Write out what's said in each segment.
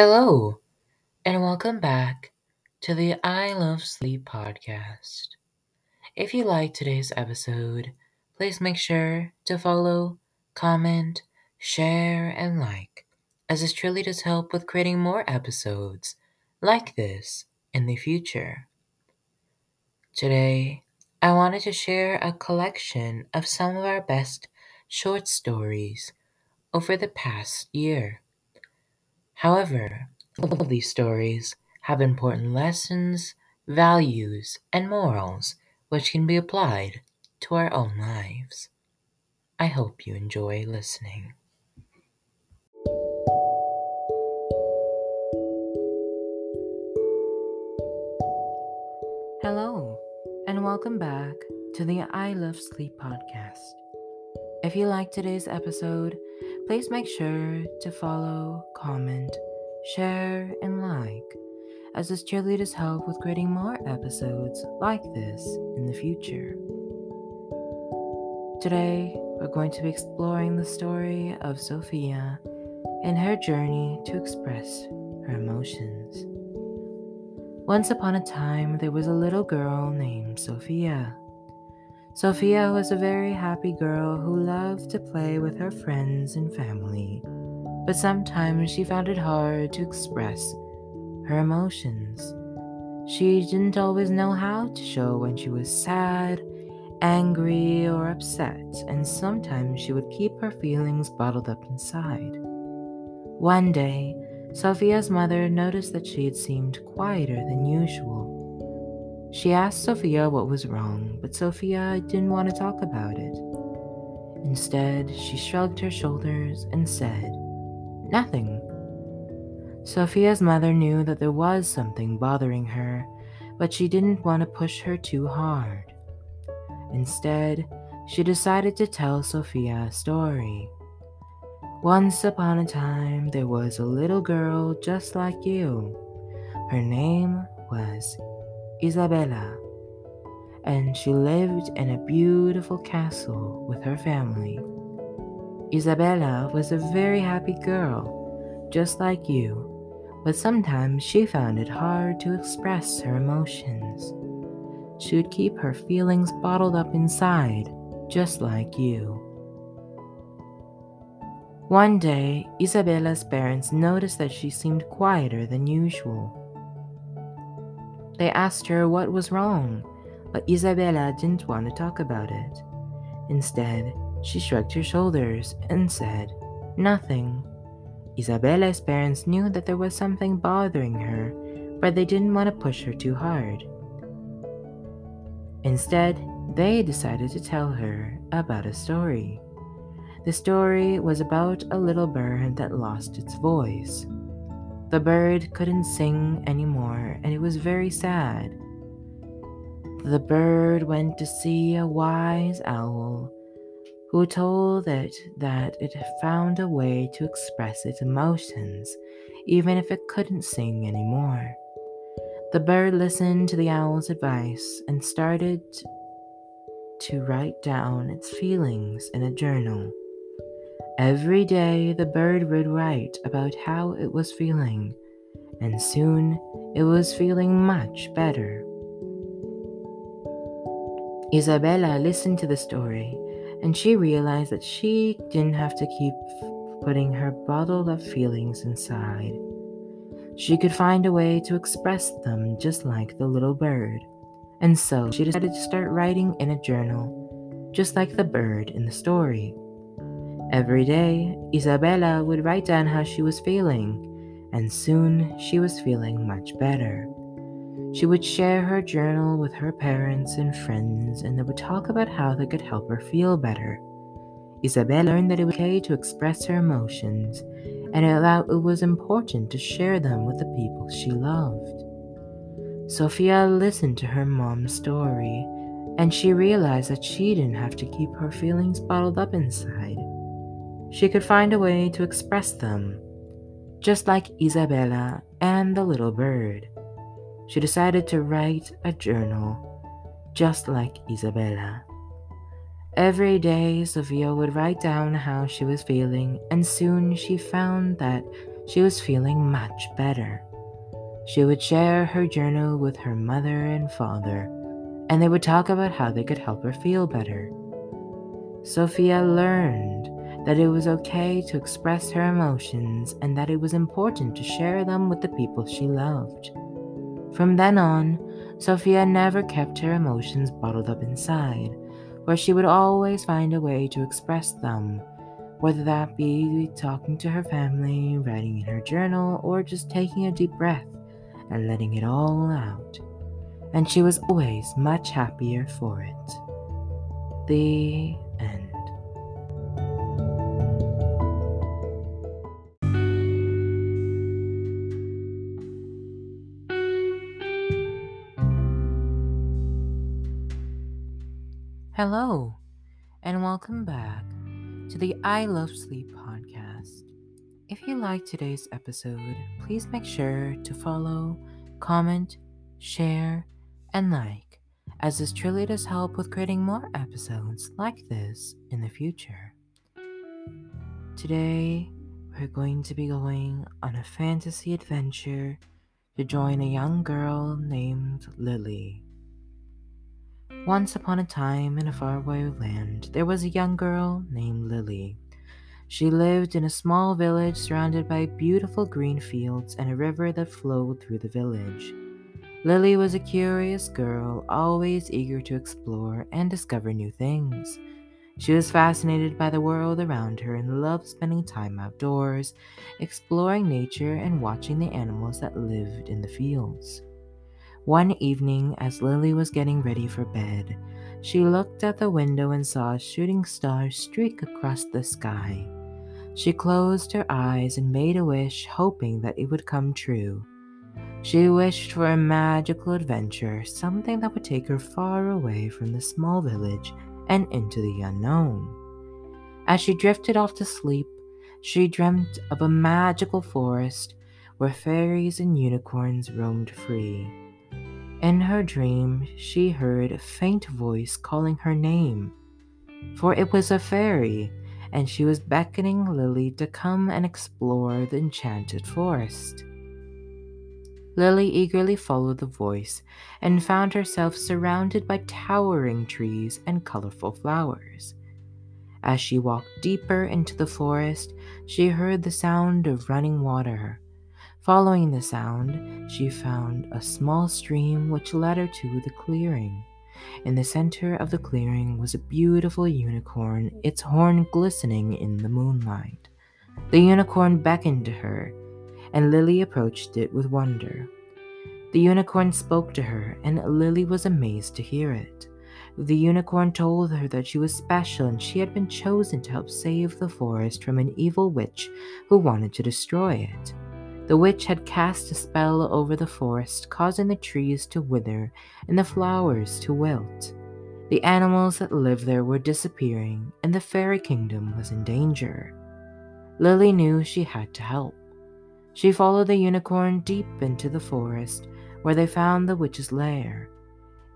Hello, and welcome back to the I Love Sleep podcast. If you like today's episode, please make sure to follow, comment, share, and like, as this truly does help with creating more episodes like this in the future. Today, I wanted to share a collection of some of our best short stories over the past year. However, all of these stories have important lessons, values, and morals which can be applied to our own lives. I hope you enjoy listening. Hello, and welcome back to the I Love Sleep podcast. If you like today's episode, please make sure to follow, comment, share, and like, as this cheerleaders help with creating more episodes like this in the future. Today, we're going to be exploring the story of Sophia and her journey to express her emotions. Once upon a time, there was a little girl named Sophia. Sophia was a very happy girl who loved to play with her friends and family, but sometimes she found it hard to express her emotions. She didn't always know how to show when she was sad, angry, or upset, and sometimes she would keep her feelings bottled up inside. One day, Sophia's mother noticed that she had seemed quieter than usual. She asked Sophia what was wrong, but Sophia didn't want to talk about it. Instead, she shrugged her shoulders and said, Nothing. Sophia's mother knew that there was something bothering her, but she didn't want to push her too hard. Instead, she decided to tell Sophia a story. Once upon a time, there was a little girl just like you. Her name was Isabella, and she lived in a beautiful castle with her family. Isabella was a very happy girl, just like you, but sometimes she found it hard to express her emotions. She would keep her feelings bottled up inside, just like you. One day, Isabella's parents noticed that she seemed quieter than usual. They asked her what was wrong, but Isabella didn't want to talk about it. Instead, she shrugged her shoulders and said, Nothing. Isabella's parents knew that there was something bothering her, but they didn't want to push her too hard. Instead, they decided to tell her about a story. The story was about a little bird that lost its voice. The bird couldn't sing anymore, and it was very sad. The bird went to see a wise owl who told it that it found a way to express its emotions, even if it couldn't sing anymore. The bird listened to the owl's advice and started to write down its feelings in a journal. Every day, the bird would write about how it was feeling, and soon it was feeling much better. Isabella listened to the story, and she realized that she didn't have to keep putting her bottled up feelings inside. She could find a way to express them just like the little bird. And so she decided to start writing in a journal, just like the bird in the story. Every day, Isabella would write down how she was feeling, and soon she was feeling much better. She would share her journal with her parents and friends, and they would talk about how they could help her feel better. Isabella learned that it was okay to express her emotions, and it was important to share them with the people she loved. Sophia listened to her mom's story, and she realized that she didn't have to keep her feelings bottled up inside she could find a way to express them, just like Isabella and the little bird. She decided to write a journal, just like Isabella. Every day, Sophia would write down how she was feeling, and soon she found that she was feeling much better. She would share her journal with her mother and father, and they would talk about how they could help her feel better. Sophia learned that it was okay to express her emotions and that it was important to share them with the people she loved. From then on, Sophia never kept her emotions bottled up inside, where she would always find a way to express them, whether that be talking to her family, writing in her journal, or just taking a deep breath and letting it all out. And she was always much happier for it. The end. Hello, and welcome back to the I Love Sleep podcast. If you like today's episode, please make sure to follow, comment, share, and like, as this truly does help with creating more episodes like this in the future. Today, we're going to be going on a fantasy adventure to join a young girl named Lily. Once upon a time, in a faraway land, there was a young girl named Lily. She lived in a small village surrounded by beautiful green fields and a river that flowed through the village. Lily was a curious girl, always eager to explore and discover new things. She was fascinated by the world around her and loved spending time outdoors, exploring nature and watching the animals that lived in the fields. One evening, as Lily was getting ready for bed, she looked at the window and saw a shooting star streak across the sky. She closed her eyes and made a wish, hoping that it would come true. She wished for a magical adventure, something that would take her far away from the small village and into the unknown. As she drifted off to sleep, she dreamt of a magical forest where fairies and unicorns roamed free. In her dream, she heard a faint voice calling her name, for it was a fairy, and she was beckoning Lily to come and explore the enchanted forest. Lily eagerly followed the voice and found herself surrounded by towering trees and colorful flowers. As she walked deeper into the forest, she heard the sound of running water. Following the sound, she found a small stream which led her to the clearing. In the center of the clearing was a beautiful unicorn, its horn glistening in the moonlight. The unicorn beckoned to her, and Lily approached it with wonder. The unicorn spoke to her, and Lily was amazed to hear it. The unicorn told her that she was special and she had been chosen to help save the forest from an evil witch who wanted to destroy it. The witch had cast a spell over the forest, causing the trees to wither and the flowers to wilt. The animals that lived there were disappearing, and the fairy kingdom was in danger. Lily knew she had to help. She followed the unicorn deep into the forest, where they found the witch's lair.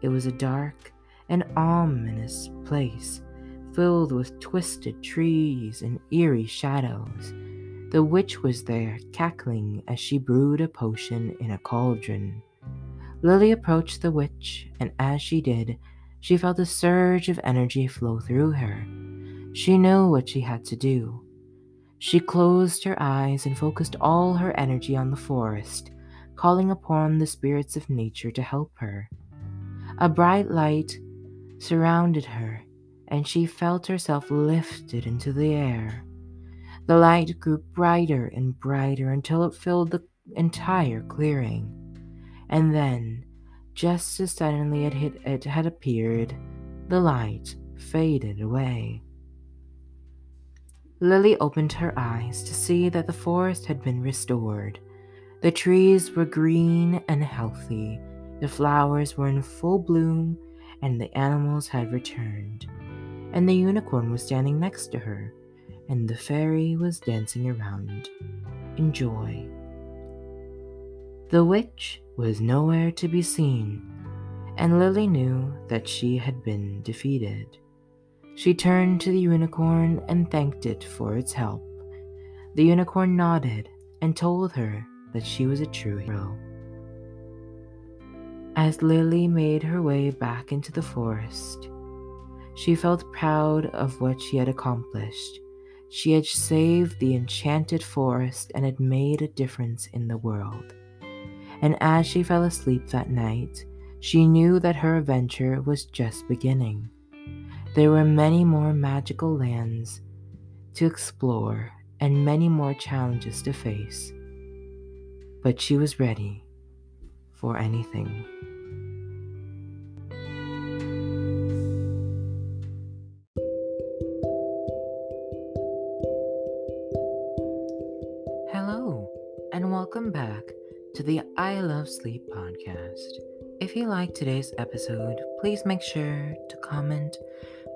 It was a dark and ominous place, filled with twisted trees and eerie shadows. The witch was there, cackling as she brewed a potion in a cauldron. Lily approached the witch, and as she did, she felt a surge of energy flow through her. She knew what she had to do. She closed her eyes and focused all her energy on the forest, calling upon the spirits of nature to help her. A bright light surrounded her, and she felt herself lifted into the air. The light grew brighter and brighter until it filled the entire clearing. And then, just as suddenly it, hit, it had appeared, the light faded away. Lily opened her eyes to see that the forest had been restored. The trees were green and healthy, the flowers were in full bloom, and the animals had returned. And the unicorn was standing next to her and the fairy was dancing around in joy. The witch was nowhere to be seen, and Lily knew that she had been defeated. She turned to the unicorn and thanked it for its help. The unicorn nodded and told her that she was a true hero. As Lily made her way back into the forest, she felt proud of what she had accomplished. She had saved the enchanted forest and had made a difference in the world. And as she fell asleep that night, she knew that her adventure was just beginning. There were many more magical lands to explore and many more challenges to face. But she was ready for anything. Hello, and welcome back to the I Love Sleep podcast. If you like today's episode, please make sure to comment,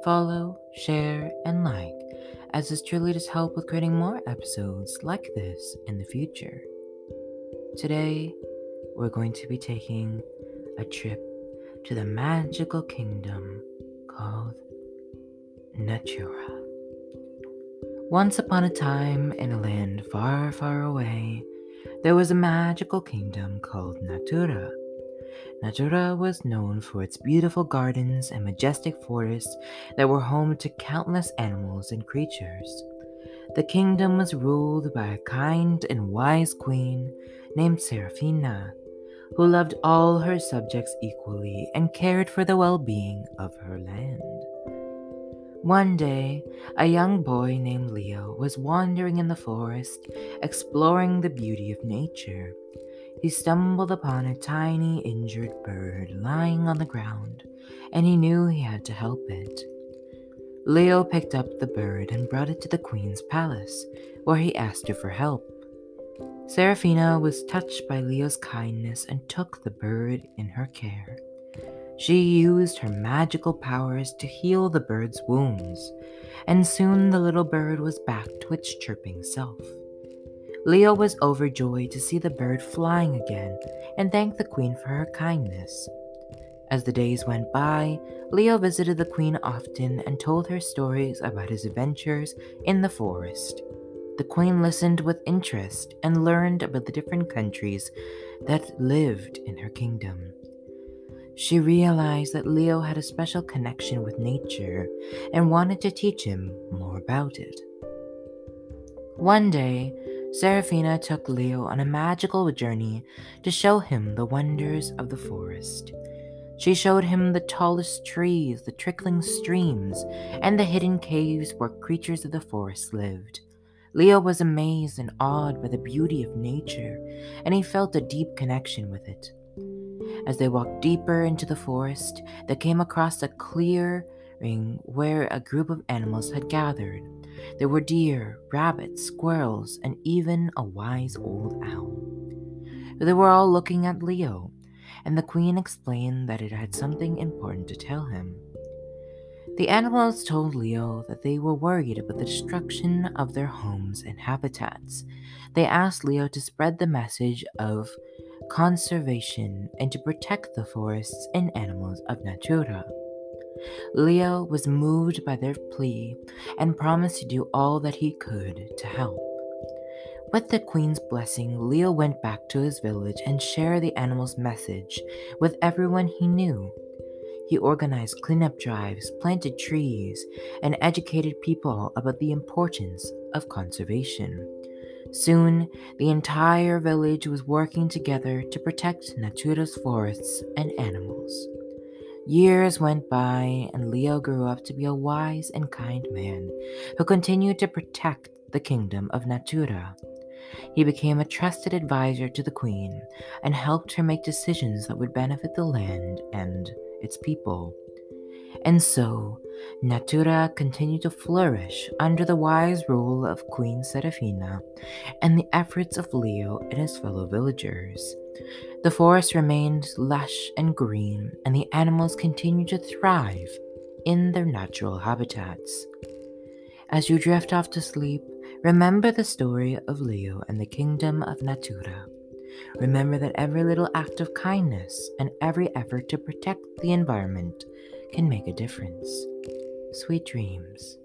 follow, share, and like, as this truly does help with creating more episodes like this in the future. Today, we're going to be taking a trip to the magical kingdom called Natura. Once upon a time, in a land far, far away, there was a magical kingdom called Natura. Natura was known for its beautiful gardens and majestic forests that were home to countless animals and creatures. The kingdom was ruled by a kind and wise queen named Serafina, who loved all her subjects equally and cared for the well being of her land. One day, a young boy named Leo was wandering in the forest, exploring the beauty of nature. He stumbled upon a tiny injured bird lying on the ground, and he knew he had to help it. Leo picked up the bird and brought it to the queen's palace, where he asked her for help. Serafina was touched by Leo's kindness and took the bird in her care. She used her magical powers to heal the bird's wounds, and soon the little bird was back to its chirping self. Leo was overjoyed to see the bird flying again and thanked the queen for her kindness. As the days went by, Leo visited the queen often and told her stories about his adventures in the forest. The queen listened with interest and learned about the different countries that lived in her kingdom. She realized that Leo had a special connection with nature and wanted to teach him more about it. One day, Serafina took Leo on a magical journey to show him the wonders of the forest. She showed him the tallest trees, the trickling streams, and the hidden caves where creatures of the forest lived. Leo was amazed and awed by the beauty of nature, and he felt a deep connection with it. As they walked deeper into the forest, they came across a clearing where a group of animals had gathered. There were deer, rabbits, squirrels, and even a wise old owl. They were all looking at Leo, and the queen explained that it had something important to tell him. The animals told Leo that they were worried about the destruction of their homes and habitats. They asked Leo to spread the message of conservation and to protect the forests and animals of Natura. Leo was moved by their plea and promised to do all that he could to help. With the queen's blessing, Leo went back to his village and shared the animals' message with everyone he knew. He organized cleanup drives, planted trees, and educated people about the importance of conservation. Soon, the entire village was working together to protect Natura's forests and animals. Years went by, and Leo grew up to be a wise and kind man who continued to protect the kingdom of Natura. He became a trusted advisor to the queen and helped her make decisions that would benefit the land and its people. And so, Natura continued to flourish under the wise rule of Queen Serafina and the efforts of Leo and his fellow villagers. The forest remained lush and green, and the animals continued to thrive in their natural habitats. As you drift off to sleep, remember the story of Leo and the kingdom of Natura. Remember that every little act of kindness and every effort to protect the environment can make a difference. Sweet dreams.